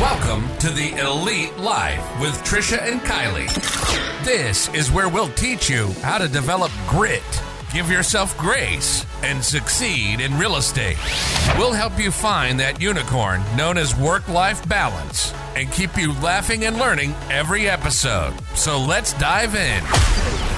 Welcome to the Elite Life with Trisha and Kylie. This is where we'll teach you how to develop grit, give yourself grace, and succeed in real estate. We'll help you find that unicorn known as work life balance and keep you laughing and learning every episode. So let's dive in.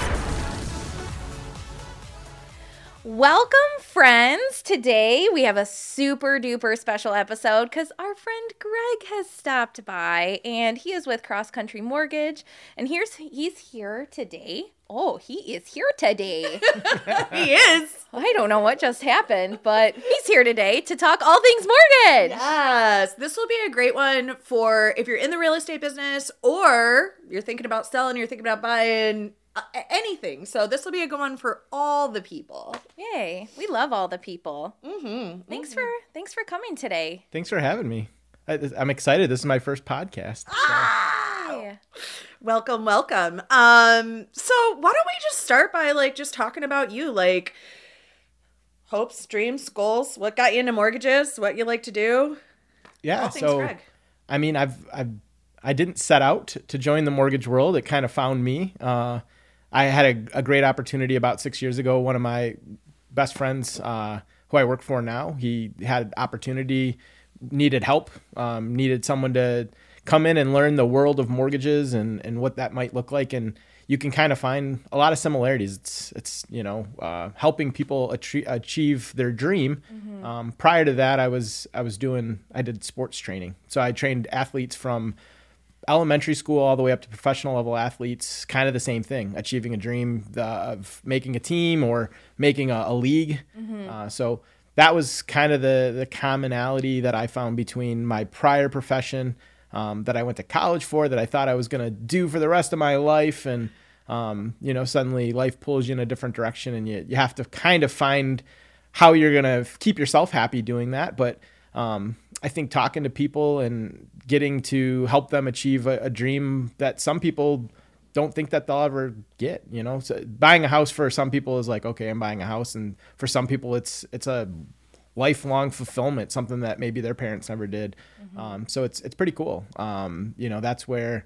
Welcome, friends. Today we have a super duper special episode because our friend Greg has stopped by and he is with Cross Country Mortgage. And here's he's here today. Oh, he is here today. He is. I don't know what just happened, but he's here today to talk all things mortgage. Yes. This will be a great one for if you're in the real estate business or you're thinking about selling, you're thinking about buying uh, anything. So this will be a good one for all the people. Yay. We love all the people. Mm-hmm. Thanks for thanks for coming today. Thanks for having me. I, I'm excited. This is my first podcast. Hi. Welcome, welcome. Um, so why don't we just start by like just talking about you, like hopes, dreams, goals, what got you into mortgages, what you like to do. Yeah. All So, Greg. I mean, I've, I've, I didn't set out to join the mortgage world. It kind of found me. Uh, I had a, a great opportunity about six years ago. One of my best friends, uh, who I work for now, he had opportunity, needed help, um, needed someone to come in and learn the world of mortgages and, and what that might look like. And you can kind of find a lot of similarities. It's, it's you know, uh, helping people atri- achieve their dream. Um, prior to that, I was I was doing I did sports training, so I trained athletes from elementary school all the way up to professional level athletes. Kind of the same thing, achieving a dream of making a team or making a, a league. Uh, so that was kind of the the commonality that I found between my prior profession um, that I went to college for, that I thought I was going to do for the rest of my life, and um, you know, suddenly life pulls you in a different direction, and you you have to kind of find how you're going to keep yourself happy doing that. But um, I think talking to people and getting to help them achieve a, a dream that some people don't think that they'll ever get. You know, so buying a house for some people is like, okay, I'm buying a house, and for some people, it's it's a lifelong fulfillment, something that maybe their parents never did. Um, so it's it's pretty cool. Um, you know, that's where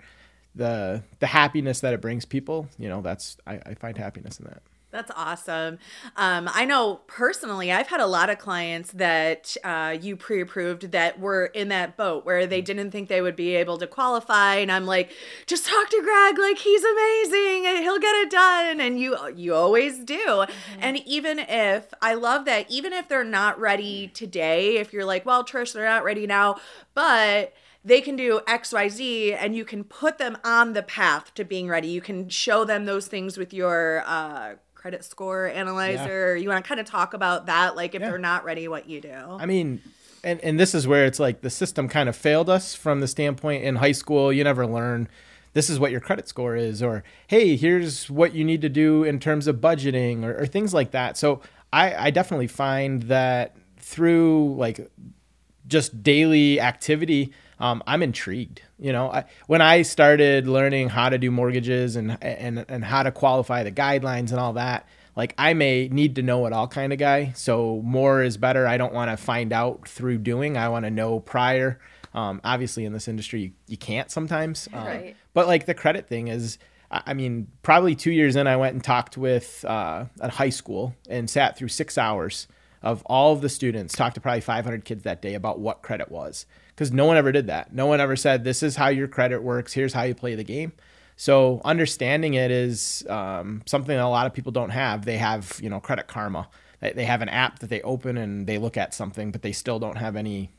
the the happiness that it brings people. You know, that's I, I find happiness in that. That's awesome. Um, I know personally, I've had a lot of clients that uh, you pre approved that were in that boat where they didn't think they would be able to qualify. And I'm like, just talk to Greg. Like, he's amazing and he'll get it done. And you, you always do. And even if I love that, even if they're not ready today, if you're like, well, Trish, they're not ready now, but they can do xyz and you can put them on the path to being ready you can show them those things with your uh, credit score analyzer you want to kind of talk about that like if Yeah. they're not ready what you do I mean, and and this is where it's like the system kind of failed us from the standpoint in high school. You never learn this is what your credit score is, or hey, here's what you need to do in terms of budgeting, or, or things like that. So I, I definitely find that through like just daily activity, um, I'm intrigued. You know, I, when I started learning how to do mortgages and and and how to qualify the guidelines and all that, like I may need to know it all kind of guy. So more is better. I don't want to find out through doing. I want to know prior. Um, obviously, in this industry, you, you can't sometimes. Um, Right. But like the credit thing is, I mean, probably two years in, I went and talked with uh, at high school and sat through six hours of all of the students, talked to probably 500 kids that day about what credit was. Because no one ever did that. No one ever said, this is how your credit works. Here's how you play the game. So understanding it is um, something that a lot of people don't have. They have, you know, Credit Karma. They they have an app that they open and they look at something, but they still don't have any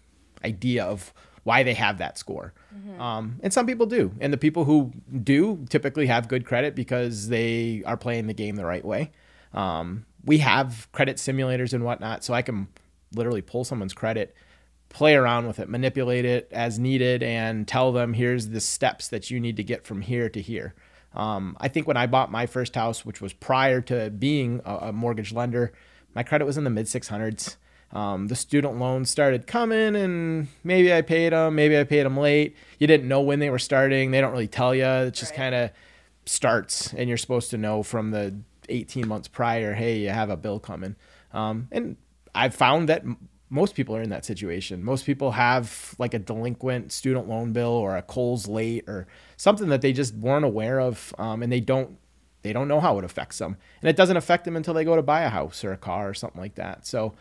idea of why they have that score. Um, and some people do. And the people who do typically have good credit because they are playing the game the right way. Um, we have credit simulators and whatnot, so I can literally pull someone's credit, play around with it, manipulate it as needed, and tell them here's the steps that you need to get from here to here. Um, I think when I bought my first house, which was prior to being a, a mortgage lender, my credit was in the mid 600s. Um, the student loans started coming, and maybe I paid them, maybe I paid them late. You didn't know when they were starting. They don't really tell you. It just kind of starts, and you're supposed to know from the 18 months prior, hey, you have a bill coming. Um, and I've found that most people are in that situation. Most people have like a delinquent student loan bill or a Kohl's late or something that they just weren't aware of, um, and they don't they don't know how it affects them, and it doesn't affect them until they go to buy a house or a car or something like that. So,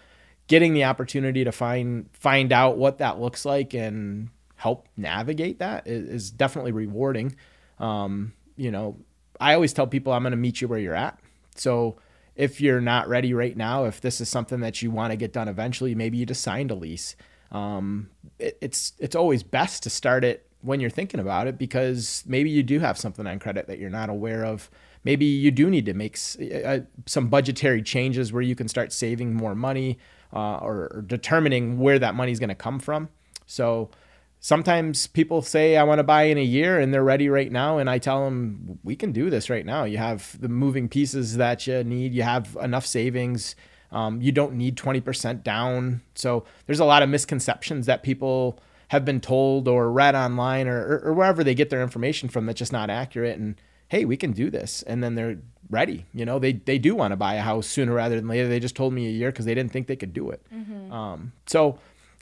getting the opportunity to find find out what that looks like and help navigate that is, is definitely rewarding. Um, you know, I always tell people I'm going to meet you where you're at. So if you're not ready right now, if this is something that you want to get done eventually, maybe you just signed a lease. Um, it, it's it's always best to start it when you're thinking about it because maybe you do have something on credit that you're not aware of. Maybe you do need to make uh, some budgetary changes where you can start saving more money uh, or, or determining where that money is going to come from. So sometimes people say I want to buy in a year and they're ready right now and I tell them we can do this right now. You have the moving pieces that you need. You have enough savings. Um, you don't need 20% down. So there's a lot of misconceptions that people have been told or read online or, or, or wherever they get their information from that's just not accurate. And hey, we can do this. And then they're ready. You know, they, they do want to buy a house sooner rather than later. They just told me a year because they didn't think they could do it. Mm-hmm. Um, so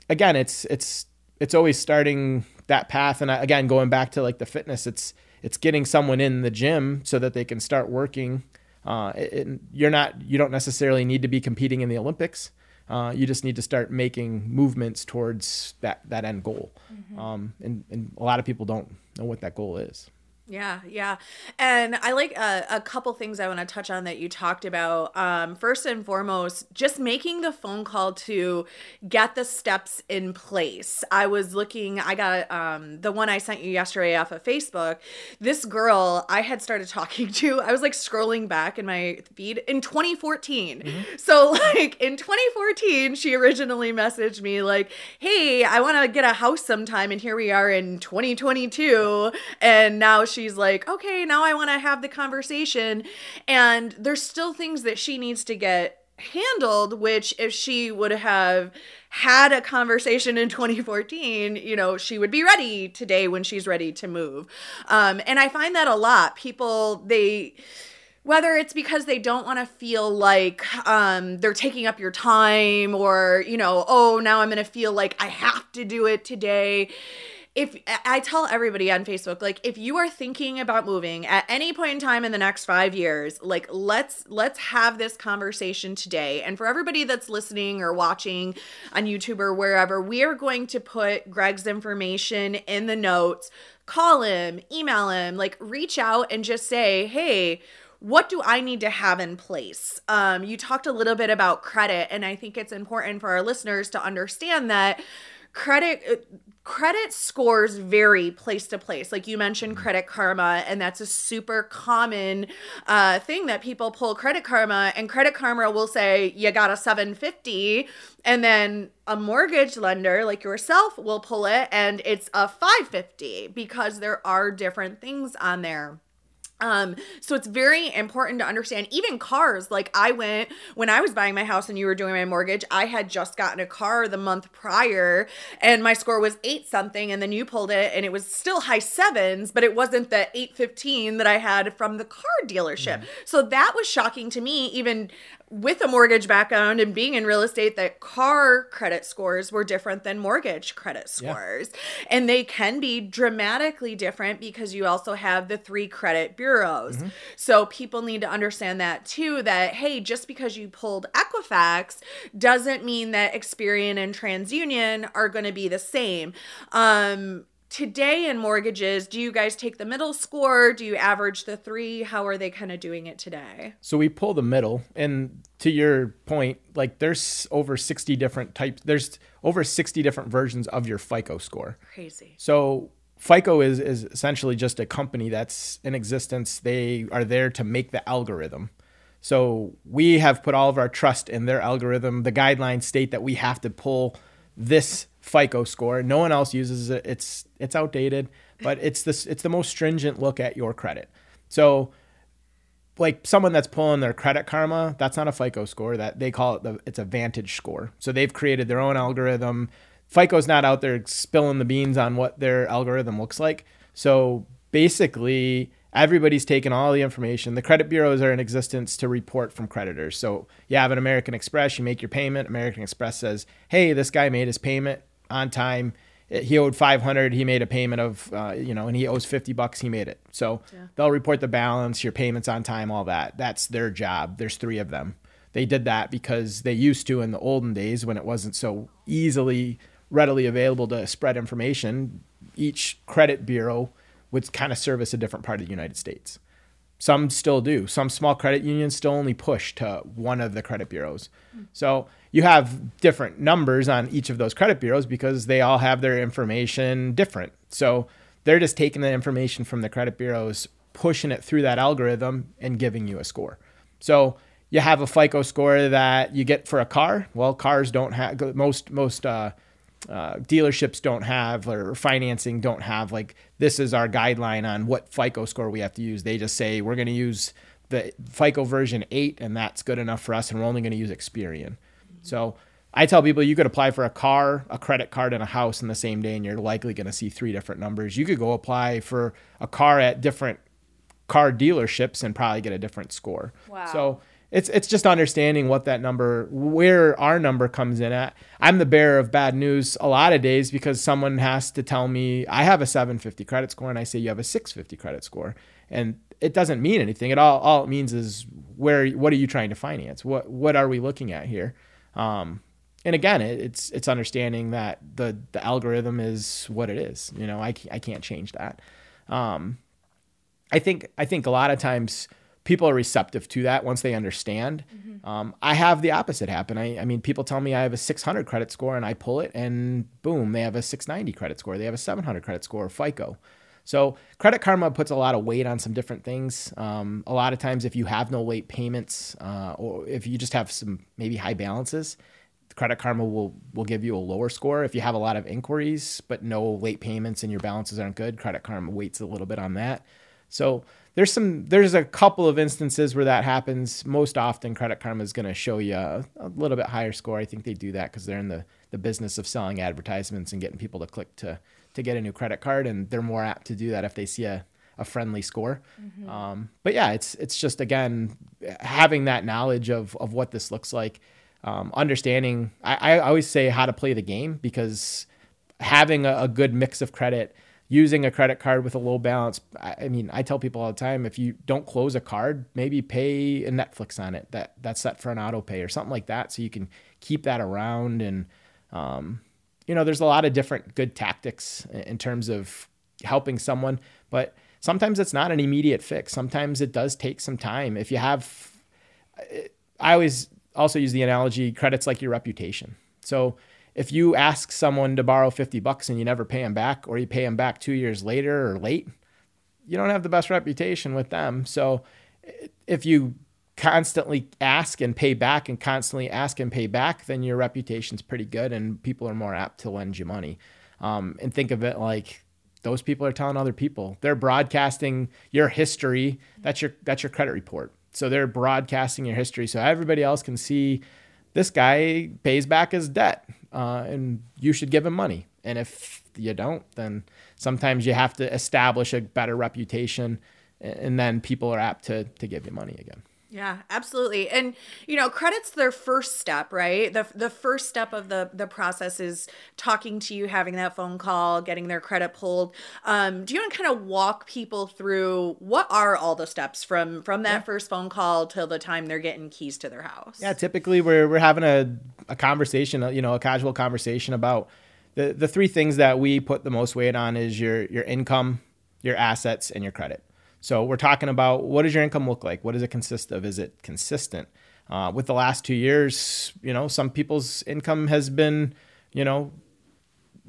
again, it's, it's, it's always starting that path. And again, going back to like the fitness, it's it's getting someone in the gym so that they can start working. Uh, it, you're not you don't necessarily need to be competing in the Olympics. Uh, you just need to start making movements towards that that end goal. Mm-hmm. Um, and, and a lot of people don't know what that goal is. Yeah, yeah. And I like uh, a couple things I want to touch on that you talked about. Um, first and foremost, just making the phone call to get the steps in place. I was looking, I got um, the one I sent you yesterday off of Facebook. This girl I had started talking to, I was like scrolling back in my feed in 2014. Mm-hmm. So, like in 2014, she originally messaged me, like, hey, I want to get a house sometime. And here we are in 2022. And now she's like, okay, now I want to have the conversation. And there's still things that she needs to get handled which if she would have had a conversation in 2014 you know she would be ready today when she's ready to move. Um, and i find that a lot. People they whether it's because they don't want to feel like um, they're taking up your time or you know oh now i'm going to feel like i have to do it today if I tell everybody on Facebook, like if you are thinking about moving at any point in time in the next five years, like let's let's have this conversation today. And for everybody that's listening or watching on YouTube or wherever, we are going to put Greg's information in the notes. Call him, email him, like reach out and just say, hey, what do I need to have in place? Um, you talked a little bit about credit, and I think it's important for our listeners to understand that credit uh, credit scores vary place to place like you mentioned mm-hmm. credit karma and that's a super common uh, thing that people pull credit karma and credit karma will say you got a 750 and then a mortgage lender like yourself will pull it and it's a 550 because there are different things on there um, so it's very important to understand even cars. Like I went when I was buying my house and you were doing my mortgage, I had just gotten a car the month prior and my score was eight something, and then you pulled it and it was still high sevens, but it wasn't the 815 that I had from the car dealership. Mm-hmm. So that was shocking to me, even with a mortgage background and being in real estate that car credit scores were different than mortgage credit scores. Yeah. And they can be dramatically different because you also have the three credit bureaus. Mm-hmm. So people need to understand that too that hey, just because you pulled Equifax doesn't mean that Experian and TransUnion are going to be the same. Um today in mortgages, do you guys take the middle score? Do you average the three? How are they kind of doing it today? So we pull the middle. And to your point, like there's over 60 different types, there's over 60 different versions of your FICO score. Crazy. So FICO is, is essentially just a company that's in existence. They are there to make the algorithm. So we have put all of our trust in their algorithm. The guidelines state that we have to pull this FICO score. No one else uses it. It's it's outdated, but it's this it's the most stringent look at your credit. So like someone that's pulling their credit karma, that's not a FICO score. That they call it the it's a Vantage score. So they've created their own algorithm. FICO's not out there spilling the beans on what their algorithm looks like. So basically, Everybody's taken all the information. The credit bureaus are in existence to report from creditors. So you have an American Express, you make your payment. American Express says, "Hey, this guy made his payment on time. He owed 500. He made a payment of, uh, you know, and he owes 50 bucks. He made it. So they'll report the balance, your payments on time, all that. That's their job. There's three of them. They did that because they used to in the olden days when it wasn't so easily readily available to spread information. Each credit bureau would kind of service a different part of the United States. Some still do. Some small credit unions still only push to one of the credit bureaus. So you have different numbers on each of those credit bureaus because they all have their information different. So they're just taking the information from the credit bureaus, pushing it through that algorithm, and giving you a score. So you have a FICO score that you get for a car. Well, cars don't have most most uh, uh, dealerships don't have or financing don't have like this is our guideline on what FICO score we have to use. They just say we're going to use the FICO version eight, and that's good enough for us, and we're only going to use Experian. So I tell people you could apply for a car, a credit card, and a house in the same day, and you're likely going to see three different numbers. You could go apply for a car at different car dealerships and probably get a different score. Wow. So it's it's just understanding what that number where our number comes in at. I'm the bearer of bad news a lot of days because someone has to tell me I have a 750 credit score and I say you have a 650 credit score and it doesn't mean anything. It all all it means is where what are you trying to finance? What what are we looking at here? Um, and again, it, it's it's understanding that the the algorithm is what it is. You know, I I can't change that. Um, I think I think a lot of times people are receptive to that once they understand. Um, I have the opposite happen. I, I mean, people tell me I have a 600 credit score and I pull it and boom, they have a 690 credit score. They have a 700 credit score, FICO. So Credit Karma puts a lot of weight on some different things. Um, a lot of times, if you have no late payments, uh, or if you just have some maybe high balances, Credit Karma will will give you a lower score. If you have a lot of inquiries but no late payments and your balances aren't good, Credit Karma waits a little bit on that. So there's some there's a couple of instances where that happens. Most often, Credit Karma is going to show you a, a little bit higher score. I think they do that because they're in the the business of selling advertisements and getting people to click to to get a new credit card, and they're more apt to do that if they see a a friendly score. Um, but yeah, it's it's just again having that knowledge of of what this looks like, um, understanding. I, I always say how to play the game because having a, a good mix of credit, using a credit card with a low balance. I, mean, I tell people all the time if you don't close a card, maybe pay a Netflix on it that that's set for an auto pay or something like that, so you can keep that around and. Um, you know, there's a lot of different good tactics in terms of helping someone, but sometimes it's not an immediate fix. Sometimes it does take some time. If you have, I always also use the analogy credits like your reputation. So if you ask someone to borrow 50 bucks and you never pay them back, or you pay them back two years later or late, you don't have the best reputation with them. So if you constantly ask and pay back and constantly ask and pay back, then your reputation's pretty good and people are more apt to lend you money. Um, and think of it like those people are telling other people. They're broadcasting your history. That's your that's your credit report. So they're broadcasting your history so everybody else can see this guy pays back his debt uh, and you should give him money. And if you don't, then sometimes you have to establish a better reputation and then people are apt to, to give you money again. Yeah, absolutely. And you know, credit's their first step, right? The the first step of the the process is talking to you, having that phone call, getting their credit pulled. Um, do you want to kind of walk people through what are all the steps from from that first phone call till the time they're getting keys to their house? Yeah, typically we're we're having a, a conversation, you know, a casual conversation about the the three things that we put the most weight on is your your income, your assets, and your credit. So we're talking about what does your income look like? What does it consist of? Is it consistent? Uh, with the last two years, you know, some people's income has been, you know,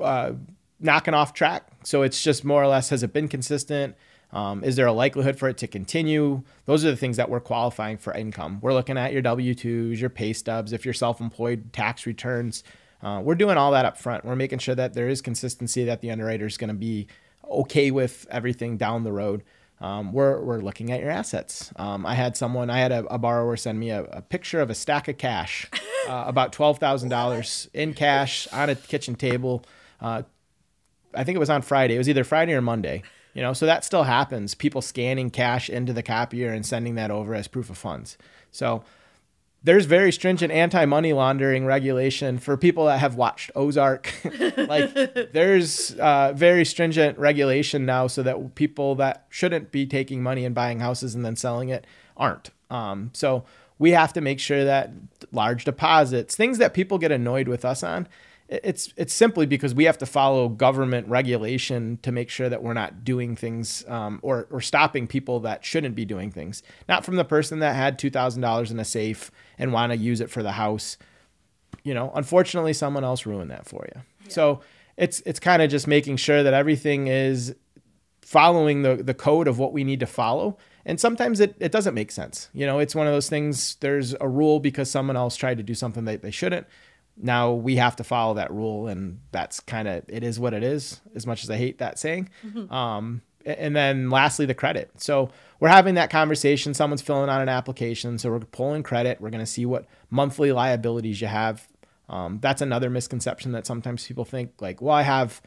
uh, knocking off track. So it's just more or less has it been consistent? Um, is there a likelihood for it to continue? Those are the things that we're qualifying for income. We're looking at your W 2s, your pay stubs, if you're self employed, tax returns. Uh, we're doing all that up front. We're making sure that there is consistency, that the underwriter is going to be okay with everything down the road. Um, we're, we're looking at your assets. Um, I had someone, I had a, a borrower send me a, a picture of a stack of cash, uh, about $12,000 in cash on a kitchen table. Uh, I think it was on Friday. It was either Friday or Monday. You know, so that still happens. People scanning cash into the copier and sending that over as proof of funds. So there's very stringent anti-money laundering regulation for people that have watched Ozark. like there's uh, very stringent regulation now so that people that shouldn't be taking money and buying houses and then selling it aren't. Um, so we have to make sure that large deposits, things that people get annoyed with us on, it's it's simply because we have to follow government regulation to make sure that we're not doing things um, or or stopping people that shouldn't be doing things. Not from the person that had two thousand dollars in a safe and want to use it for the house. You know, unfortunately, someone else ruined that for you. Yeah. So it's it's kind of just making sure that everything is following the the code of what we need to follow. And sometimes it, it doesn't make sense. You know, it's one of those things, there's a rule because someone else tried to do something that they shouldn't now we have to follow that rule and that's kind of it is what it is as much as i hate that saying. Mm-hmm. um, and then lastly the credit. So we're having that conversation someone's filling out an application so we're pulling credit we're going to see what monthly liabilities you have. Um, that's another misconception that sometimes people think like well i have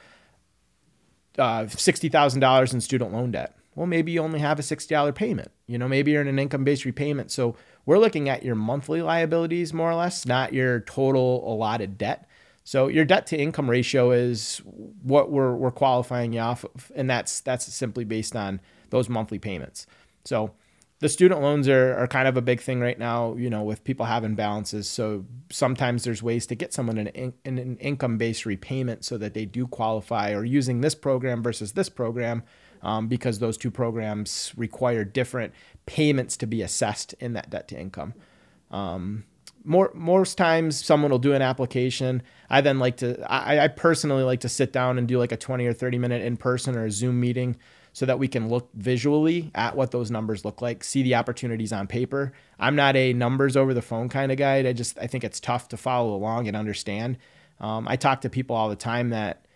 uh, $60000 in student loan debt. Well maybe you only have a $60 payment. You know maybe you're in an income-based repayment so we're looking at your monthly liabilities more or less, not your total allotted debt. So your debt to income ratio is what we're, we're qualifying you off of, and that's that's simply based on those monthly payments. So the student loans are, are kind of a big thing right now, you know, with people having balances. So sometimes there's ways to get someone an, in, an income based repayment so that they do qualify or using this program versus this program um, because those two programs require different payments to be assessed in that debt to income. Um, more most times someone will do an application. I then like to I, I personally like to sit down and do like a 20 or 30 minute in person or a Zoom meeting so that we can look visually at what those numbers look like, see the opportunities on paper. I'm not a numbers over the phone kind of guy. I just I think it's tough to follow along and understand. Um, I talk to people all the time that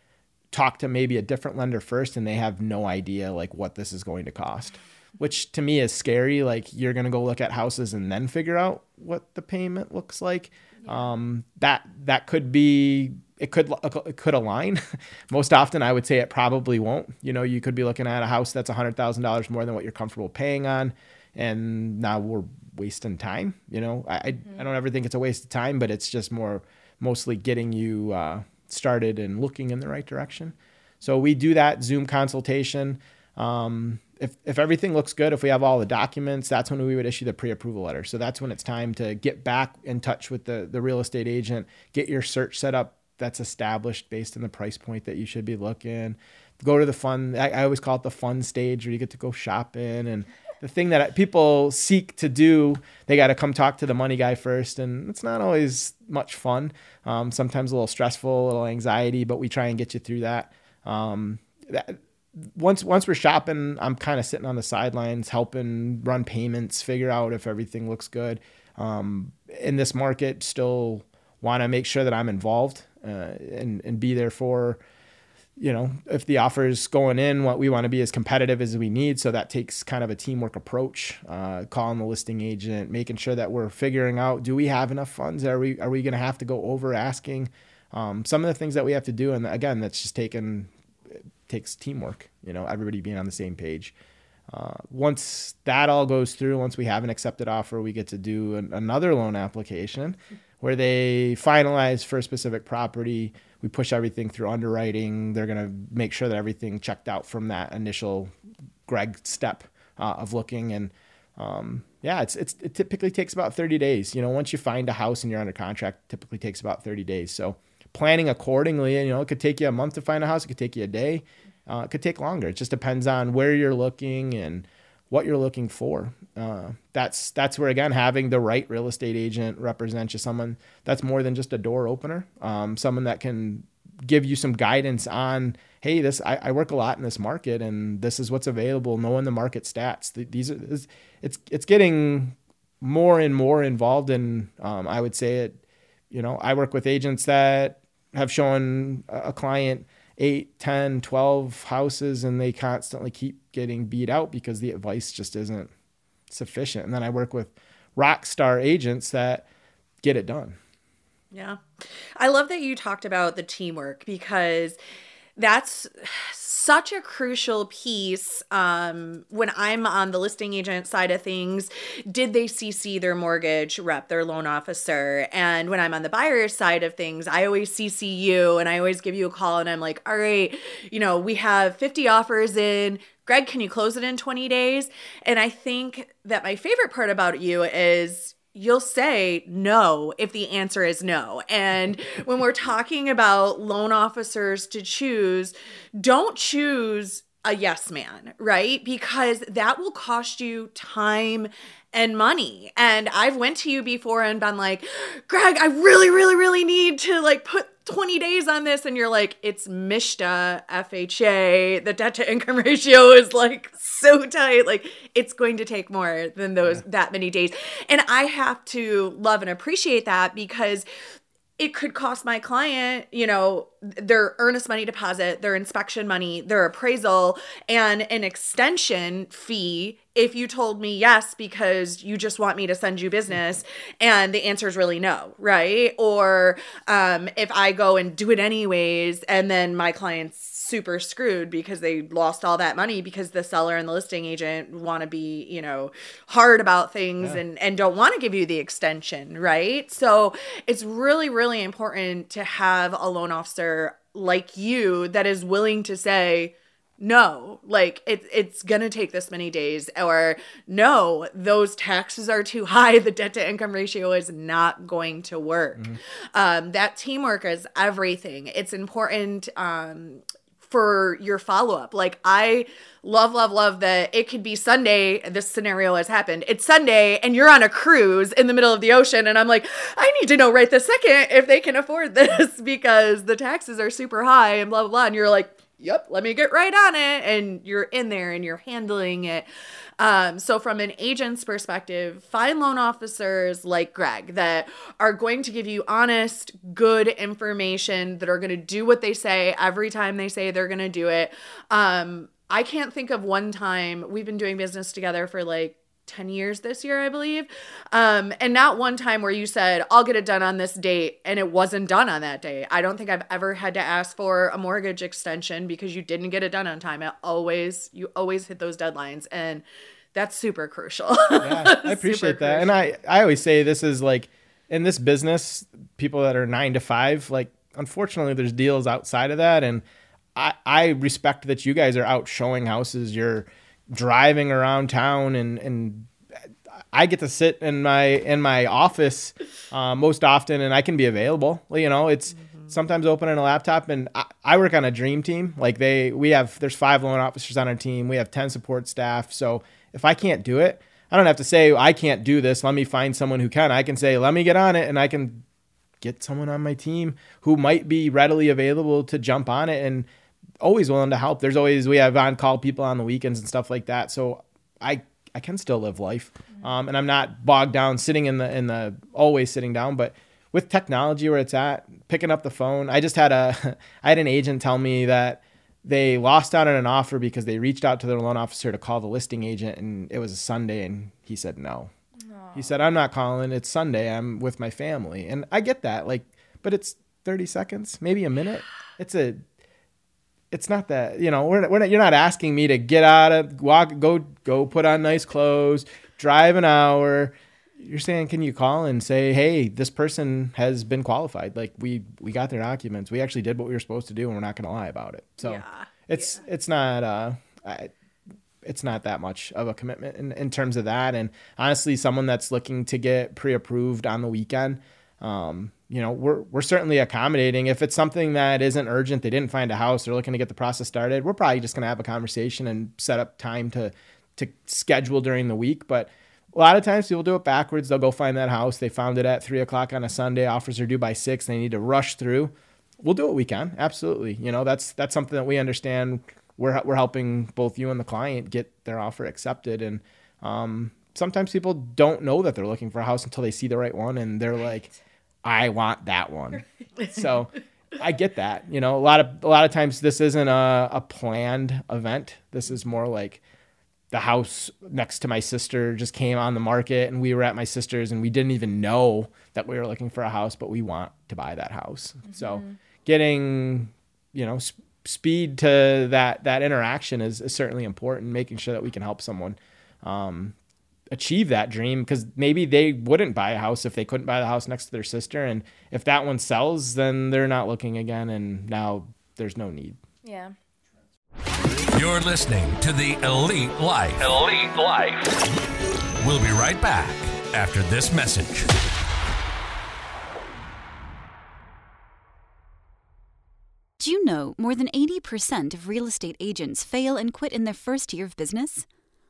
talk to maybe a different lender first and they have no idea like what this is going to cost which to me is scary like you're going to go look at houses and then figure out what the payment looks like yeah. um, that that could be it could it could align most often i would say it probably won't you know you could be looking at a house that's $100000 more than what you're comfortable paying on and now we're wasting time you know i mm-hmm. i don't ever think it's a waste of time but it's just more mostly getting you uh, started and looking in the right direction. So we do that Zoom consultation. Um, if, if everything looks good, if we have all the documents, that's when we would issue the pre-approval letter. So that's when it's time to get back in touch with the, the real estate agent, get your search set up that's established based on the price point that you should be looking. Go to the fun. I, I always call it the fun stage where you get to go shopping and the thing that people seek to do, they got to come talk to the money guy first, and it's not always much fun. Um, sometimes a little stressful, a little anxiety, but we try and get you through that. Um, that once once we're shopping, I'm kind of sitting on the sidelines, helping run payments, figure out if everything looks good. Um, in this market, still want to make sure that I'm involved uh, and and be there for you know, if the offer is going in, what we want to be as competitive as we need. So that takes kind of a teamwork approach, uh, calling the listing agent, making sure that we're figuring out, do we have enough funds? Are we, are we going to have to go over asking? Um, some of the things that we have to do. And again, that's just taken, takes teamwork, you know, everybody being on the same page. Uh, once that all goes through, once we have an accepted offer, we get to do an, another loan application where they finalize for a specific property we push everything through underwriting. They're going to make sure that everything checked out from that initial Greg step uh, of looking and um, yeah, it's, it's it typically takes about 30 days. You know, once you find a house and you're under contract, typically takes about 30 days. So planning accordingly, you know, it could take you a month to find a house. It could take you a day. Uh, it could take longer. It just depends on where you're looking and what you're looking for. Uh, that's that's where again having the right real estate agent represent you, someone that's more than just a door opener, um, someone that can give you some guidance on, hey, this I, I, work a lot in this market and this is what's available. Knowing the market stats, these are it's it's getting more and more involved in. Um, I would say it. You know, I work with agents that have shown a client 8, 10, 12 houses and they constantly keep getting beat out because the advice just isn't sufficient. And then I work with rock star agents that get it done. Yeah. I love that you talked about the teamwork because that's such a crucial piece um, when I'm on the listing agent side of things. Did they CC their mortgage rep, their loan officer? And when I'm on the buyer side of things, I always CC you and I always give you a call and I'm like, all right, you know, we have 50 offers in. Greg, can you close it in 20 days? And I think that my favorite part about you is you'll say no if the answer is no. And when we're talking about loan officers to choose, don't choose a yes man, right? Because that will cost you time and money. And I've went to you before and been like, "Greg, I really really really need to like put 20 days on this and you're like it's mishta fha the debt to income ratio is like so tight like it's going to take more than those yeah. that many days and i have to love and appreciate that because it could cost my client, you know, their earnest money deposit, their inspection money, their appraisal, and an extension fee if you told me yes because you just want me to send you business and the answer is really no, right? Or um, if I go and do it anyways and then my client's super screwed because they lost all that money because the seller and the listing agent want to be, you know, hard about things yeah. and, and don't want to give you the extension, right? So it's really, really important to have a loan officer like you that is willing to say, no like it, it's gonna take this many days or no those taxes are too high the debt to income ratio is not going to work mm-hmm. um, that teamwork is everything it's important um, for your follow up. Like I love, love, love that it could be Sunday. This scenario has happened. It's Sunday and you're on a cruise in the middle of the ocean. And I'm like, I need to know right this second if they can afford this because the taxes are super high and blah, blah, blah. And you're like, yep, let me get right on it. And you're in there and you're handling it. Um, so, from an agent's perspective, find loan officers like Greg that are going to give you honest, good information that are going to do what they say every time they say they're going to do it. Um, I can't think of one time we've been doing business together for like 10 years this year, I believe. Um, and not one time where you said, I'll get it done on this date, and it wasn't done on that day. I don't think I've ever had to ask for a mortgage extension because you didn't get it done on time. It always, you always hit those deadlines. And that's super crucial. yeah, I appreciate that. Crucial. And I, I always say this is like in this business, people that are nine to five, like unfortunately there's deals outside of that. And I, I respect that you guys are out showing houses. You're, driving around town and and I get to sit in my in my office uh, most often, and I can be available. You know, it's mm-hmm. sometimes opening a laptop, and I, I, work on a dream team. Like they, we have there's five loan officers on our team. We have ten support staff. So if I can't do it, I don't have to say I can't do this. Let me find someone who can. I can say let me get on it, and I can get someone on my team who might be readily available to jump on it and always willing to help. There's always we have on call people on the weekends and stuff like that. So I I can still live life, mm-hmm. um, and I'm not bogged down sitting in the in the always sitting down. But with technology where it's at, picking up the phone. I just had a I had an agent tell me that they lost out on an offer because they reached out to their loan officer to call the listing agent, and it was a Sunday, and he said no. Aww. He said, "I'm not calling. It's Sunday. I'm with my family." And I get that, like, but it's 30 seconds, maybe a minute. It's a it's not that you know we're, we're not, you're not asking me to get out of walk go go put on nice clothes drive an hour. You're saying can you call and say hey this person has been qualified? Like we we got their documents. We actually did what we were supposed to do and we're not going to lie about it. So yeah. it's yeah. it's not uh I, it's not that much of a commitment in, in terms of that. And honestly someone that's looking to get pre-approved on the weekend um, you know, we're we're certainly accommodating. If it's something that isn't urgent, they didn't find a house, they're looking to get the process started. We're probably just going to have a conversation and set up time to to schedule during the week. But a lot of times people do it backwards. They'll go find that house. They found it at three o'clock on a Sunday. Offers are due by six. They need to rush through. We'll do what we can. Absolutely. You know, that's that's something that we understand. We're we're helping both you and the client get their offer accepted. And um, sometimes people don't know that they're looking for a house until they see the right one, and they're like I want that one. so I get that. You know, a lot of a lot of times this isn't a, a planned event. This is more like the house next to my sister just came on the market and we were at my sister's and we didn't even know that we were looking for a house, but we want to buy that house. Mm-hmm. So getting, you know, speed to that that interaction is, is certainly important. Making sure that we can help someone um, achieve that dream because maybe they wouldn't buy a house if they couldn't buy the house next to their sister, and if that one sells, then they're not looking again, and now there's no need. Yeah. You're listening to the Elite Life. Elite Life. We'll be right back after this message. Do you know more than 80% of real estate agents fail and quit in their first year of business?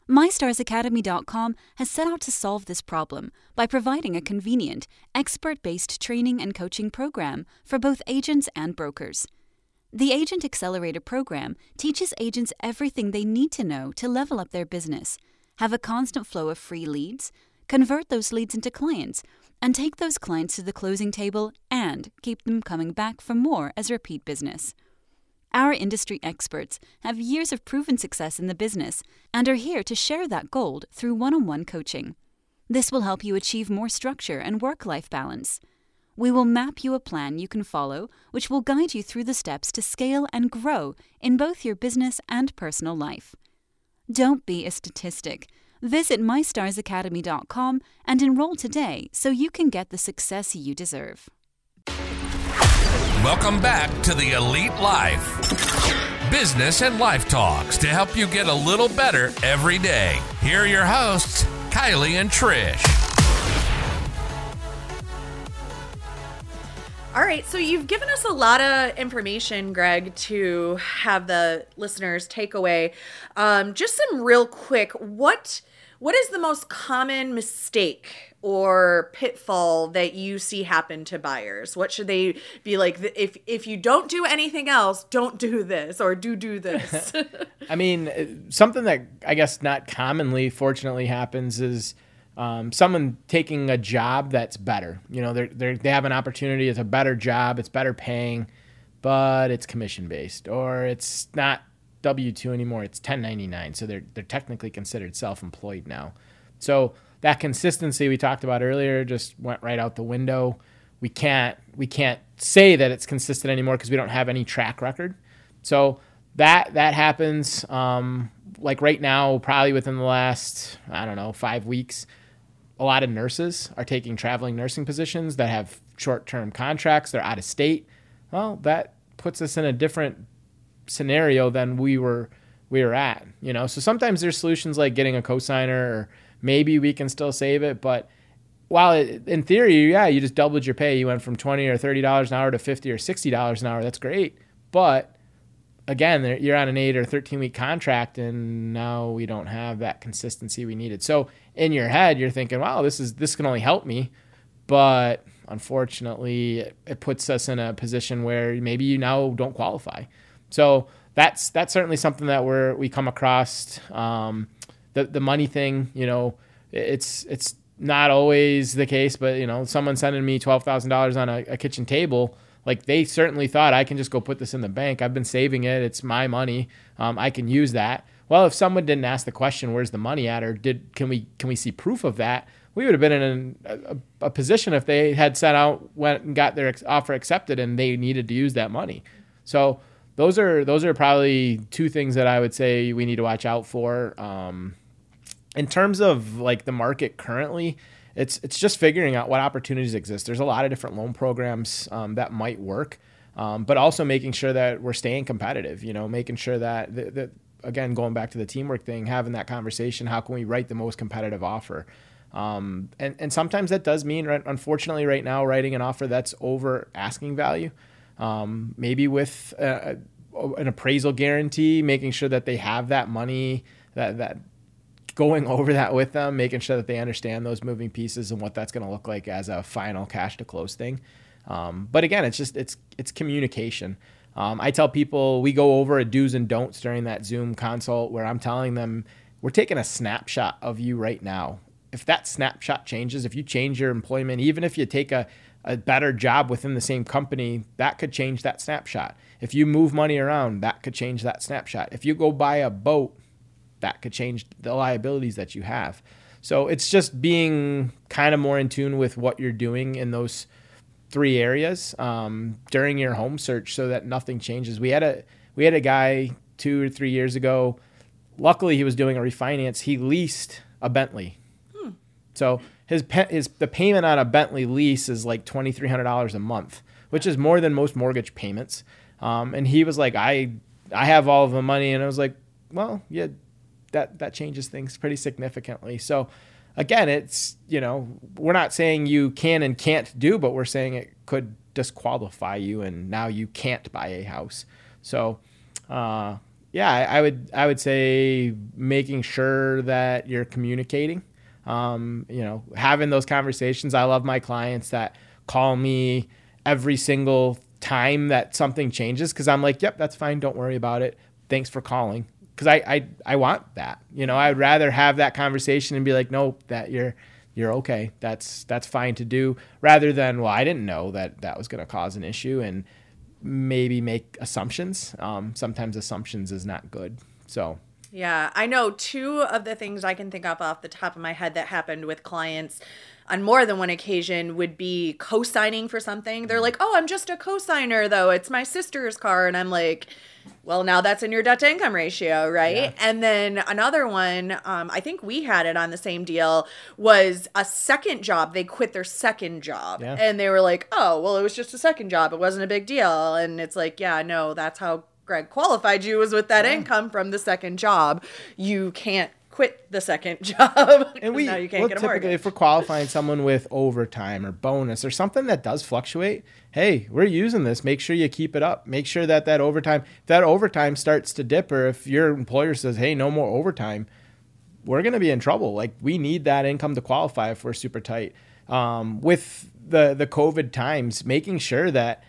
MyStarsAcademy.com has set out to solve this problem by providing a convenient, expert based training and coaching program for both agents and brokers. The Agent Accelerator program teaches agents everything they need to know to level up their business, have a constant flow of free leads, convert those leads into clients, and take those clients to the closing table and keep them coming back for more as repeat business. Our industry experts have years of proven success in the business and are here to share that gold through one on one coaching. This will help you achieve more structure and work life balance. We will map you a plan you can follow, which will guide you through the steps to scale and grow in both your business and personal life. Don't be a statistic. Visit mystarsacademy.com and enroll today so you can get the success you deserve. Welcome back to the Elite Life. Business and life talks to help you get a little better every day. Here are your hosts, Kylie and Trish. All right, so you've given us a lot of information, Greg, to have the listeners take away. Um, just some real quick, what what is the most common mistake or pitfall that you see happen to buyers? What should they be like? If if you don't do anything else, don't do this or do do this. I mean, something that I guess not commonly, fortunately, happens is um, someone taking a job that's better. You know, they they they have an opportunity. It's a better job. It's better paying, but it's commission based, or it's not W two anymore. It's ten ninety nine. So they're they're technically considered self employed now. So that consistency we talked about earlier just went right out the window. We can't we can't say that it's consistent anymore because we don't have any track record. So that that happens. Um, like right now, probably within the last I don't know five weeks a lot of nurses are taking traveling nursing positions that have short term contracts, they're out of state. Well, that puts us in a different scenario than we were we were at, you know. So sometimes there's solutions like getting a cosigner or maybe we can still save it, but while it, in theory, yeah, you just doubled your pay. You went from 20 or 30 dollars an hour to 50 or 60 dollars an hour. That's great. But again, you're on an 8 or 13 week contract and now we don't have that consistency we needed. So in your head you're thinking, wow, this is this can only help me, but unfortunately it puts us in a position where maybe you now don't qualify. So that's that's certainly something that we're we come across. Um, the the money thing, you know, it's it's not always the case, but you know, someone sending me twelve thousand dollars on a, a kitchen table like they certainly thought I can just go put this in the bank. I've been saving it. It's my money. Um, I can use that. Well, if someone didn't ask the question, "Where's the money at?" or did can we can we see proof of that? We would have been in a, a position if they had set out, went and got their offer accepted, and they needed to use that money. So those are those are probably two things that I would say we need to watch out for. Um, in terms of like the market currently, it's it's just figuring out what opportunities exist. There's a lot of different loan programs um, that might work, um, but also making sure that we're staying competitive. You know, making sure that that again, going back to the teamwork thing, having that conversation, how can we write the most competitive offer? Um, and, and sometimes that does mean, unfortunately, right now, writing an offer that's over asking value, um, maybe with a, an appraisal guarantee, making sure that they have that money, that, that going over that with them, making sure that they understand those moving pieces and what that's going to look like as a final cash to close thing. Um, but again, it's just, it's, it's communication. Um, I tell people we go over a do's and don'ts during that Zoom consult where I'm telling them we're taking a snapshot of you right now. If that snapshot changes, if you change your employment, even if you take a, a better job within the same company, that could change that snapshot. If you move money around, that could change that snapshot. If you go buy a boat, that could change the liabilities that you have. So it's just being kind of more in tune with what you're doing in those three areas um, during your home search so that nothing changes. We had a we had a guy two or three years ago. Luckily, he was doing a refinance. He leased a Bentley. So his pe- his the payment on a Bentley lease is like twenty three hundred dollars a month, which is more than most mortgage payments. Um, and he was like, I I have all of the money, and I was like, well, yeah, that that changes things pretty significantly. So again, it's you know we're not saying you can and can't do, but we're saying it could disqualify you, and now you can't buy a house. So. Uh, yeah, I, I would I would say making sure that you're communicating um, you know, having those conversations. I love my clients that call me every single time that something changes because I'm like, yep, that's fine. Don't worry about it. Thanks for calling. Because I, I I want that. You know, I'd rather have that conversation and be like, nope, that you're you're okay. That's that's fine to do. Rather than, well, I didn't know that that was going to cause an issue and maybe make assumptions. Um, sometimes assumptions is not good. So Yeah, I know two of the things I can think of off the top of my head that happened with clients on more than one occasion would be co-signing for something. They're like, "Oh, I'm just a co-signer though. It's my sister's car." And I'm like, "Well, now that's in your debt to income ratio, right?" Yeah. And then another one, um, I think we had it on the same deal, was a second job. They quit their second job. Yeah. And they were like, oh, well, it was just a second job. It wasn't a big deal. And it's like, yeah, no, that's how Greg qualified you was with that income from the second job. You can't quit the second job. and we now you can't well, get a typically mortgage. if we're qualifying someone with overtime or bonus or something that does fluctuate hey we're using this make sure you keep it up make sure that that overtime if that overtime starts to dip or if your employer says hey no more overtime we're going to be in trouble like we need that income to qualify if we're super tight um, with the the covid times making sure that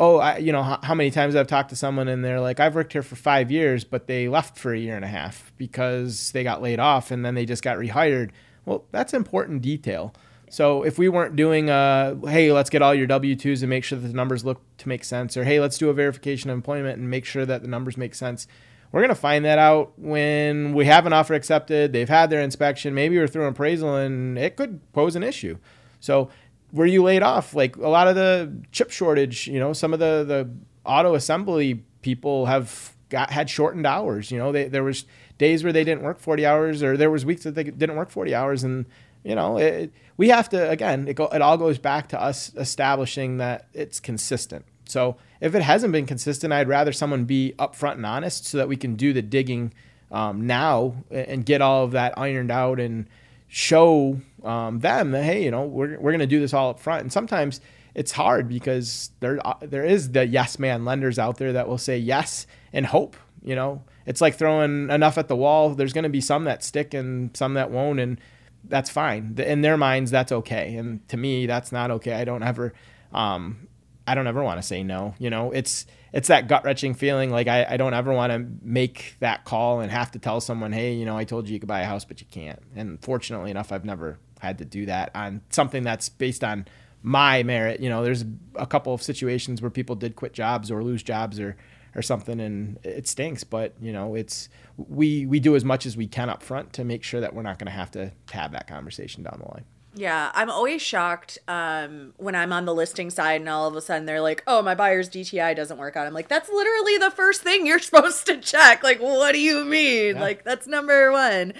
oh, I, you know, how, how many times I've talked to someone and they're like, I've worked here for five years, but they left for a year and a half because they got laid off and then they just got rehired. Well, that's important detail. So if we weren't doing a, hey, let's get all your W 2s and make sure that the numbers look to make sense, or hey, let's do a verification of employment and make sure that the numbers make sense, we're going to find that out when we have an offer accepted, they've had their inspection, maybe we're through an appraisal, and it could pose an issue. So were you laid off? Like a lot of the chip shortage, you know, some of the the auto assembly people have got had shortened hours. You know, they, there was days where they didn't work 40 hours, or there was weeks that they didn't work 40 hours, and you know, it, we have to again. It, go, it all goes back to us establishing that it's consistent. So if it hasn't been consistent, I'd rather someone be upfront and honest so that we can do the digging um, now and get all of that ironed out and show um, them that hey, you know, we're we're gonna do this all up front. And sometimes it's hard because there uh, there is the yes man lenders out there that will say yes and hope. You know, it's like throwing enough at the wall. There's gonna be some that stick and some that won't, and that's fine. In their minds, that's okay. And to me, that's not okay. I don't ever, um, I don't ever want to say no. You know, it's it's that gut wrenching feeling. Like I, I don't ever want to make that call and have to tell someone, hey, you know, I told you you could buy a house, but you can't. And fortunately enough, I've never had to do that on something that's based on my merit. You know, there's a couple of situations where people did quit jobs or lose jobs or or something and it stinks but you know it's we we do as much as we can up front to make sure that we're not going to have to have that conversation down the line Yeah, I'm always shocked um, when I'm on the listing side and all of a sudden they're like, "Oh, my buyer's DTI doesn't work out." I'm like, "That's literally the first thing you're supposed to check." Like, what do you mean? Yeah. Like, that's number one.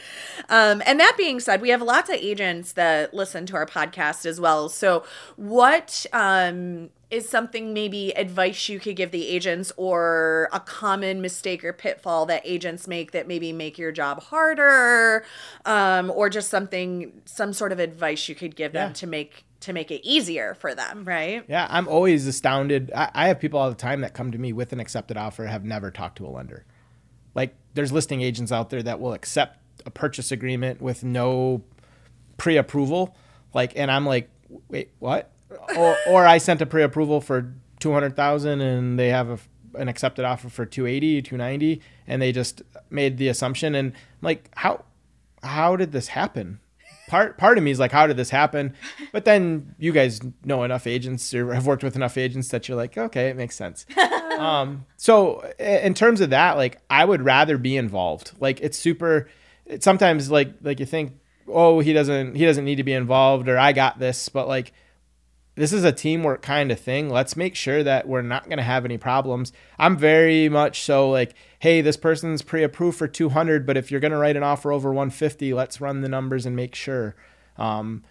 Um, and that being said, we have lots of agents that listen to our podcast as well. So, what um, is something maybe advice you could give the agents or a common mistake or pitfall that agents make that maybe make your job harder um, or just something some sort of advice you could give them to make to make it easier for them right Yeah, I'm always astounded. I, I have people all the time that come to me with an accepted offer have never talked to a lender. Like there's listing agents out there that will accept a purchase agreement with no pre-approval. Like, and I'm like, wait, what? Or, or I sent a pre-approval for two hundred thousand and they have a, an accepted offer for 280, 290, and they just made the assumption. And I'm like, how how did this happen? Part part of me is like, how did this happen? But then you guys know enough agents or have worked with enough agents that you're like, okay, it makes sense. um, so in terms of that, like, I would rather be involved. Like, it's super. It's sometimes like like you think, oh, he doesn't he doesn't need to be involved or I got this, but like this is a teamwork kind of thing. Let's make sure that we're not going to have any problems. I'm very much so like, hey, this person's pre-approved for 200, but if you're going to write an offer over 150, let's run the numbers and make sure. Um,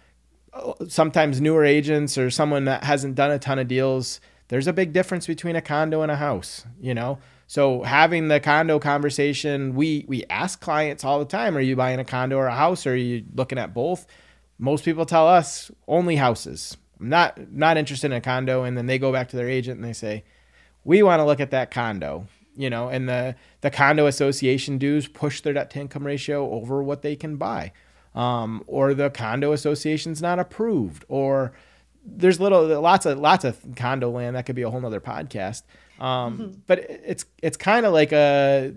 sometimes newer agents or someone that hasn't done a ton of deals, there's a big difference between a condo and a house, you know? So having the condo conversation, we we ask clients all the time, are you buying a condo or a house or are you looking at both? Most people tell us only houses. I'm not not interested in a condo and then they go back to their agent and they say, "We want to look at that condo." You know, and the the condo association dues push their debt to income ratio over what they can buy. Um, or the condo association's not approved or there's little lots of lots of condo land that could be a whole nother podcast um, mm-hmm. But it's it's kind of like a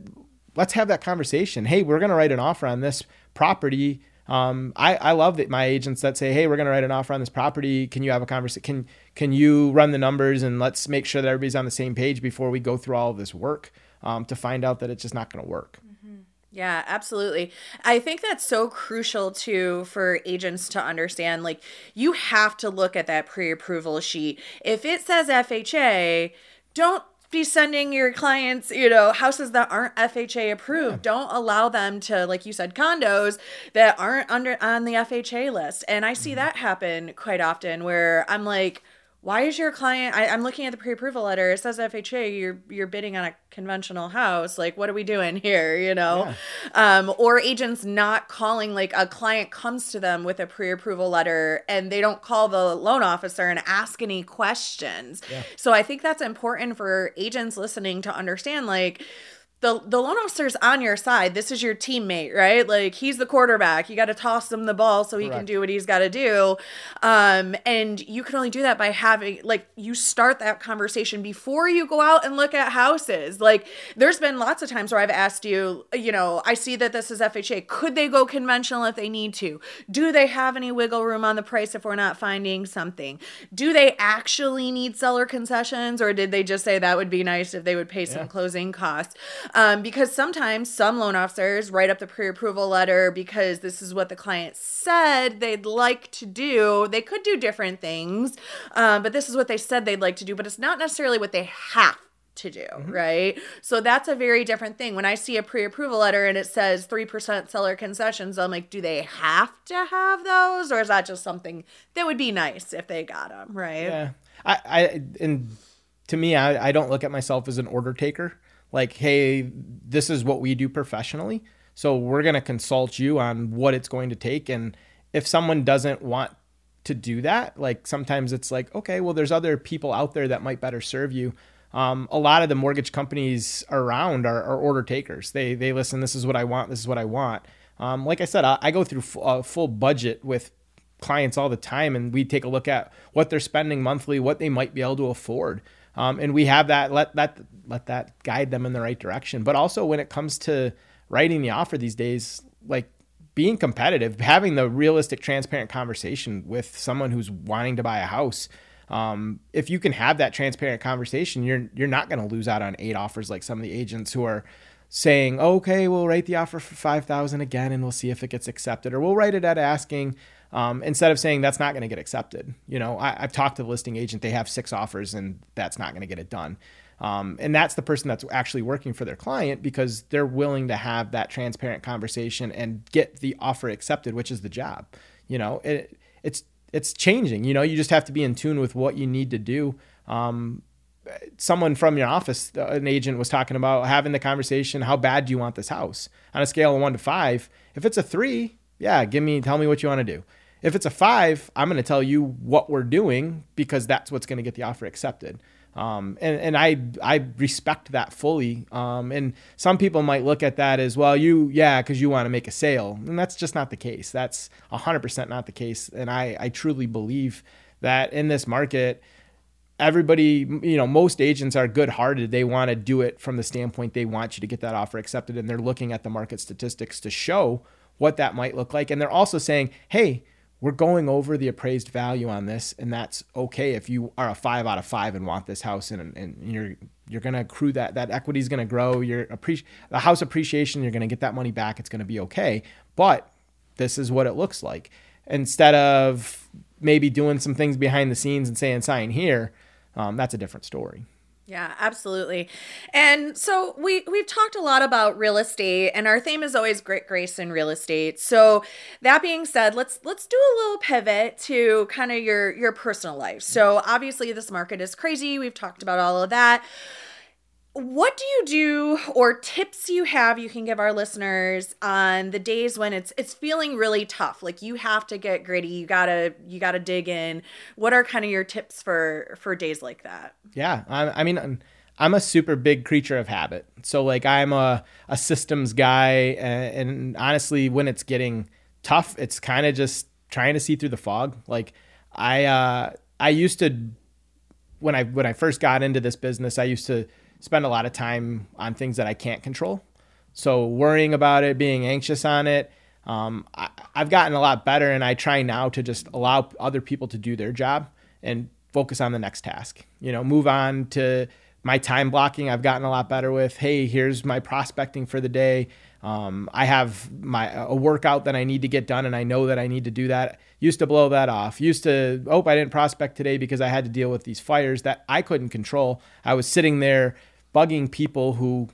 let's have that conversation. Hey, we're going to write an offer on this property. Um, I, I love that my agents that say, hey, we're going to write an offer on this property. Can you have a conversation? Can can you run the numbers and let's make sure that everybody's on the same page before we go through all of this work um, to find out that it's just not going to work. Mm-hmm. Yeah, absolutely. I think that's so crucial too for agents to understand. Like, you have to look at that pre approval sheet. If it says FHA, don't be sending your clients, you know, houses that aren't FHA approved. Yeah. Don't allow them to, like you said, condos that aren't under on the FHA list. And I see mm-hmm. that happen quite often where I'm like, why is your client I, am looking at the pre-approval letter it says fha you're you're bidding on a conventional house like what are we doing here you know yeah. um, or agents not calling like a client comes to them with a pre-approval letter and they don't call the loan officer and ask any questions yeah. so i think that's important for agents listening to understand like the the loan officer's on your side. This is your teammate, right? Like he's the quarterback. You got to toss him the ball so he Correct. can do what he's got to do. Um, and you can only do that by having like you start that conversation before you go out and look at houses. Like there's been lots of times where I've asked you, you know, I see that this is FHA. Could they go conventional if they need to? Do they have any wiggle room on the price if we're not finding something? Do they actually need seller concessions or did they just say that would be nice if they would pay some yeah. closing costs? Um, because sometimes some loan officers write up the pre approval letter because this is what the client said they'd like to do. They could do different things, um, but this is what they said they'd like to do, but it's not necessarily what they have to do, mm-hmm. right? So that's a very different thing. When I see a pre approval letter and it says 3% seller concessions, I'm like, do they have to have those? Or is that just something that would be nice if they got them, right? Yeah. I, I and to me, I, I don't look at myself as an order taker like, hey, this is what we do professionally. So we're going to consult you on what it's going to take. And if someone doesn't want to do that, like sometimes it's like, okay, well, there's other people out there that might better serve you. Um, a lot of the mortgage companies around are, are, order takers. They they listen. This is what I want. This is what I want. Um, like I said, I, I go through f- a full budget with clients all the time, and we take a look at what they're spending monthly, what they might be able to afford. Um, and we have that let that let that guide them in the right direction. But also when it comes to writing the offer these days, like being competitive, having the realistic, transparent conversation with someone who's wanting to buy a house. Um, if you can have that transparent conversation, you're you're not going to lose out on eight offers like some of the agents who are saying, okay, we'll write the offer for five thousand again, and we'll see if it gets accepted, or we'll write it at asking, um, instead of saying that's not going to get accepted. You know, I, have talked to the listing agent; they have six offers, and that's not going to get it done. Um, and that's the person that's actually working for their client because they're willing to have that transparent conversation and get the offer accepted, which is the job. You know, it, it's it's changing. You know, you just have to be in tune with what you need to do. Um, someone from your office, an agent was talking about having the conversation. How bad do you want this house on a scale of one to five? If it's a three, yeah, give me, tell me what you want to do. If it's a five, I'm going to tell you what we're doing because that's what's going to get the offer accepted. Um, and and I I respect that fully. Um, and some people might look at that as well. You yeah, because you want to make a sale, and that's just not the case. That's hundred percent not the case. And I I truly believe that in this market, everybody you know most agents are good hearted. They want to do it from the standpoint they want you to get that offer accepted, and they're looking at the market statistics to show what that might look like. And they're also saying, hey we're going over the appraised value on this, and that's okay if you are a five out of five and want this house, and, and you're you're to accrue that that equity is to grow. Your appreci- the house appreciation, you're to get that money back. It's to be okay, but this is what it looks like. Instead of maybe doing some things behind the scenes and saying sign here, um, that's a different story. Yeah, absolutely. And so we we've talked a lot about real estate and our theme is always grit grace in real estate. So that being said, let's let's do a little pivot to kind of your your personal life. So obviously this market is crazy. We've talked about all of that what do you do or tips you have you can give our listeners on the days when it's it's feeling really tough? Like you have to get gritty. You gotta you gotta dig in. What are kind of your tips for for days like that? Yeah i, I mean i'm a super big creature of habit. So like i'm a, a systems guy and, and honestly when it's getting tough it's kind of just trying to see through the fog. Like i uh i used to when i when i first got into this business i used to spend a lot of time on things that I can't control. So worrying about it, being anxious on it. Um, I, I've gotten a lot better, and I try now to just allow other people to do their job and focus on the next task. You know, move on to my time blocking. I've gotten a lot better with. Hey, here's my prospecting for the day. Um, I have my a workout that I need to get done, and I know that I need to do that. Used to blow that off. Used to, oh, I didn't prospect today because I had to deal with these fires that I couldn't control. I was sitting there bugging people who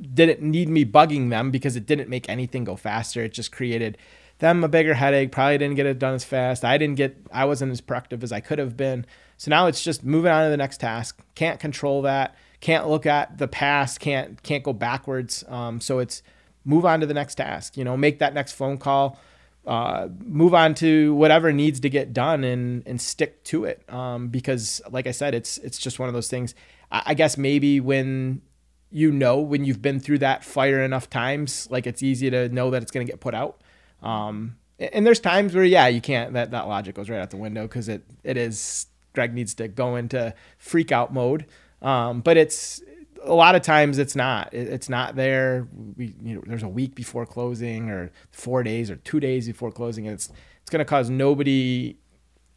didn't need me bugging them because it didn't make anything go faster. It just created them a bigger headache. Probably didn't get it done as fast. I didn't get, I wasn't as productive as I could have been. So now it's just moving on to the next task. Can't control that. Can't look at the past. Can't can't go backwards. Um, so it's move on to the next task. You know, make that next phone call. Uh, move on to whatever needs to get done and and stick to it. Um, because like I said, it's it's just one of those things. I guess maybe when you know when you've been through that fire enough times, like it's easy to know that it's going to get put out. Um, and there's times where yeah, you can't. That that logic goes right out the window because it it is. Greg needs to go into freak out mode. Um, but it's a lot of times it's not. It's not there. We you know there's a week before closing or four days or two days before closing. And it's it's going to cause nobody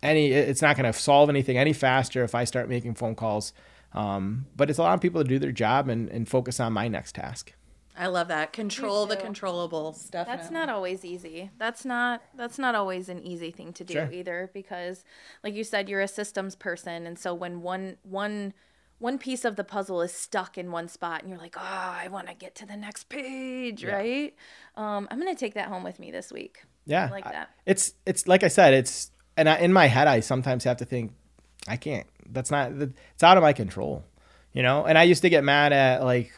any. It's not going to solve anything any faster if I start making phone calls um, but it's allowing people to do their job and, and focus on my next task. I love that. Control the controllable stuff. That's not always easy. That's not that's not always an easy thing to do Sure. either because like you said you're a systems person and so when one one one piece of the puzzle is stuck in one spot and you're like, "Oh, I want to get to the next page," right? Um, I'm going to take that home with me this week. Yeah, I like that. It's it's like I said, it's and I, in my head I sometimes have to think, I can't. That's not. It's out of my control, you know. And I used to get mad at like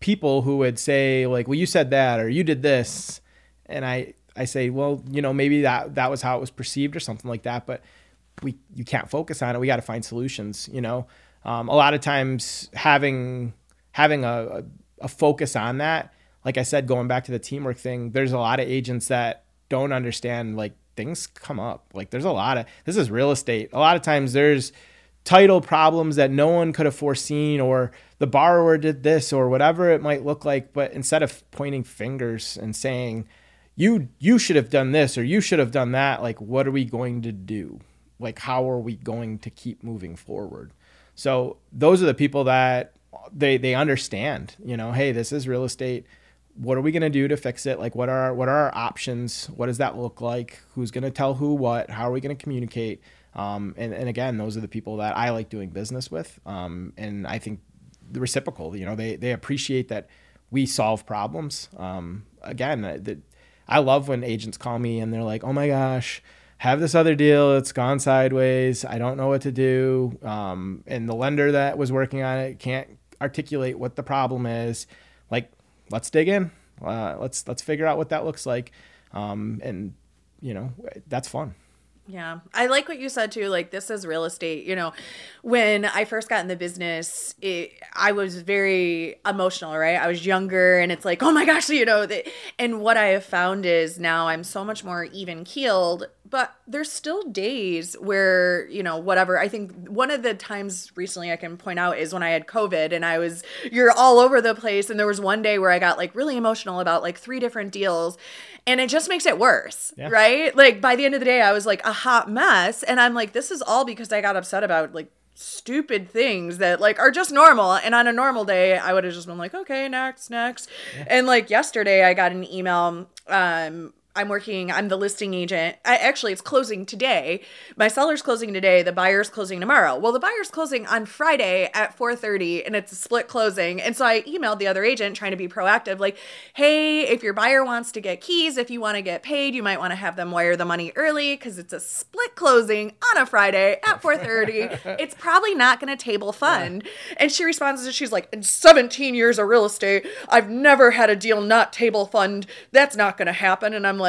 people who would say like, "Well, you said that," or "You did this," and I I say, "Well, you know, maybe that that was how it was perceived or something like that." But we you can't focus on it. We got to find solutions. You know, um, a lot of times having having a, a focus on that. Like I said, going back to the teamwork thing, there's a lot of agents that don't understand like things come up. Like there's a lot of this is real estate. A lot of times there's title problems that no one could have foreseen or the borrower did this or whatever it might look like, but instead of pointing fingers and saying you you should have done this or you should have done that, like what are we going to do? Like how are we going to keep moving forward? So those are the people that they they understand, you know, hey, this is real estate. What are we going to do to fix it? Like what are what are our options? What does that look like? Who's going to tell who what? How are we going to communicate? Um, and, and again those are the people that i like doing business with. Um, and i think the reciprocal you know they, they appreciate that we solve problems. Um, again the, i love when agents call me and they're like oh my gosh have this other deal it's gone sideways i don't know what to do um, and the lender that was working on it can't articulate what the problem is like let's dig in. Uh, let's let's figure out what that looks like, um, and you know that's fun. Yeah. I like what you said too. Like, this is real estate. You know, when I first got in the business, it, I was very emotional, right? I was younger and it's like, oh my gosh, you know, the, and what I have found is now I'm so much more even keeled, but there's still days where, you know, whatever. I think one of the times recently I can point out is when I had COVID and I was, you're all over the place. And there was one day where I got like really emotional about like three different deals and it just makes it worse, Yeah. right? Like by the end of the day, I was like a hot mess, and I'm like, this is all because I got upset about like stupid things that like are just normal. And on a normal day, I would have just been like, okay, next, next. And like yesterday, I got an email. Um, I'm working, I'm the listing agent. I, actually, it's closing today. My seller's closing today, the buyer's closing tomorrow. Well, the buyer's closing on Friday at 4:30 and it's a split closing. And so I emailed the other agent trying to be proactive like, "Hey, if your buyer wants to get keys, if you want to get paid, you might want to have them wire the money early cuz it's a split closing on a Friday at 4:30. it's probably not going to table fund." Yeah. And she responds and she's like, "In 17 years of real estate, I've never had a deal not table fund. That's not going to happen." And I'm like,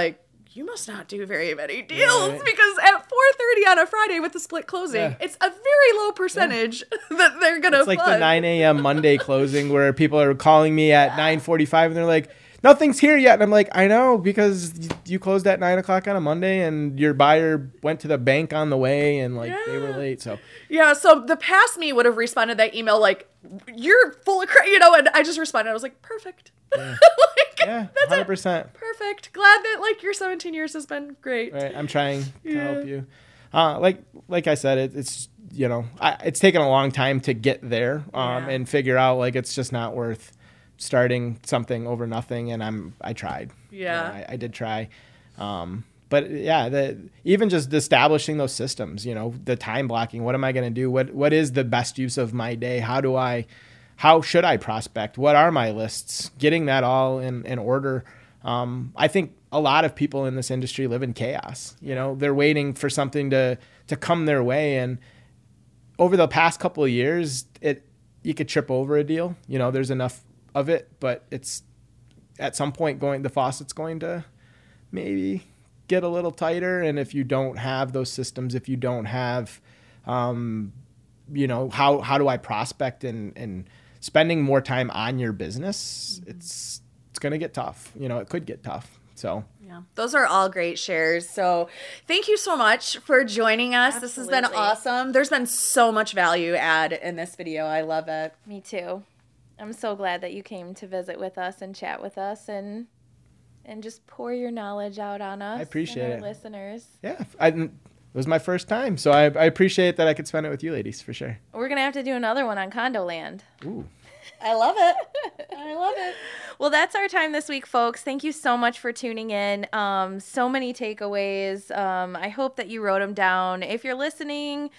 you must not do very many deals because at 4.30 on a friday with the split closing yeah. it's a very low percentage yeah. that they're gonna it's like the 9 a.m monday closing where people are calling me at 9.45 and they're like nothing's here yet and i'm like i know because you closed at 9 o'clock on a monday and your buyer went to the bank on the way and like yeah. they were late so yeah so the past me would have responded that email like you're full of crap you know and i just responded i was like perfect yeah. like, yeah, hundred percent. Perfect. Glad that like your 17 years has been great. Right. I'm trying to yeah. help you. Uh, like like I said, it, it's you know I, it's taken a long time to get there um, yeah. and figure out like it's just not worth starting something over nothing. And I'm I tried. Yeah, you know, I, I, did try. Um, but yeah, the, even just establishing those systems, you know, the time blocking. What am I going to do? What what is the best use of my day? How do I how should I prospect? What are my lists? Getting that all in, in order. Um, I think a lot of people in this industry live in chaos. You know, they're waiting for something to to come their way, and over the past couple of years, it you could trip over a deal. You know, there's enough of it, but it's at some point going the faucet's going to maybe get a little tighter. And if you don't have those systems, if you don't have, um, you know, how how do I prospect and and spending more time on your business, mm-hmm. it's it's going to get tough. You know, it could get tough. So, yeah, those are all great shares. So, thank you so much for joining us. Absolutely. This has been awesome. There's been so much value add in this video. I love it. Me too. I'm so glad that you came to visit with us and chat with us and and just pour your knowledge out on us. I appreciate it, listeners. Yeah, I, it was my first time, so I, I appreciate that I could spend it with you, ladies, for sure. We're gonna have to do another one on Condo Land. Ooh. I love it. I love it. Well, that's our time this week, folks. Thank you so much for tuning in. Um, so many takeaways. Um, I hope that you wrote them down. If you're listening,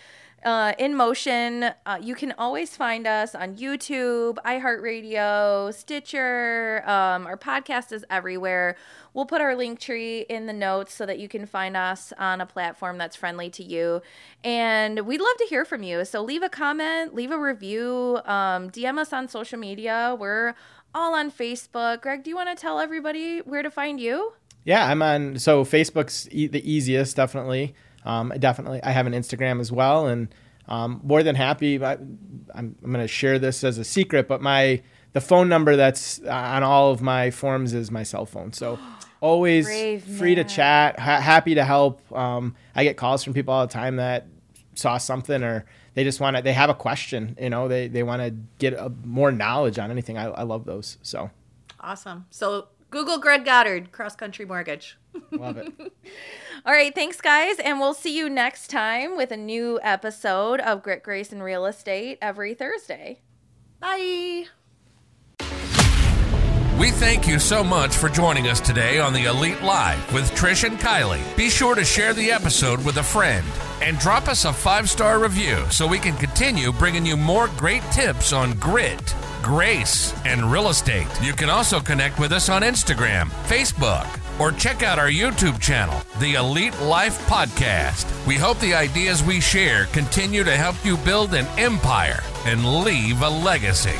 uh, in motion. Uh, you can always find us on YouTube, iHeartRadio, Stitcher. Um, our podcast is everywhere. We'll put our link tree in the notes so that you can find us on a platform that's friendly to you. And we'd love to hear from you. So leave a comment, leave a review, um, DM us on social media. We're all on Facebook. Greg, do you want to tell everybody where to find you? Yeah, I'm on. So Facebook's e- the easiest, definitely. Um, definitely, I have an Instagram as well, and um, more than happy. I, am I'm, I'm going to share this as a secret, but my the phone number that's on all of my forms is my cell phone. So always Brave free man. to chat, ha- happy to help. Um, I get calls from people all the time that saw something or they just want to they have a question you know they they want to get a, more knowledge on anything I, I love those so awesome so google greg goddard cross country mortgage love it All right, thanks, guys. And we'll see you next time with a new episode of Grit, Grace, and Real Estate every Thursday. Bye. We thank you so much for joining us today on the Elite Life with Trish and Kylie. Be sure to share the episode with a friend and drop us a five star review so we can continue bringing you more great tips on grit, grace, and real estate. You can also connect with us on Instagram, Facebook, or check out our YouTube channel, The Elite Life Podcast. We hope the ideas we share continue to help you build an empire and leave a legacy.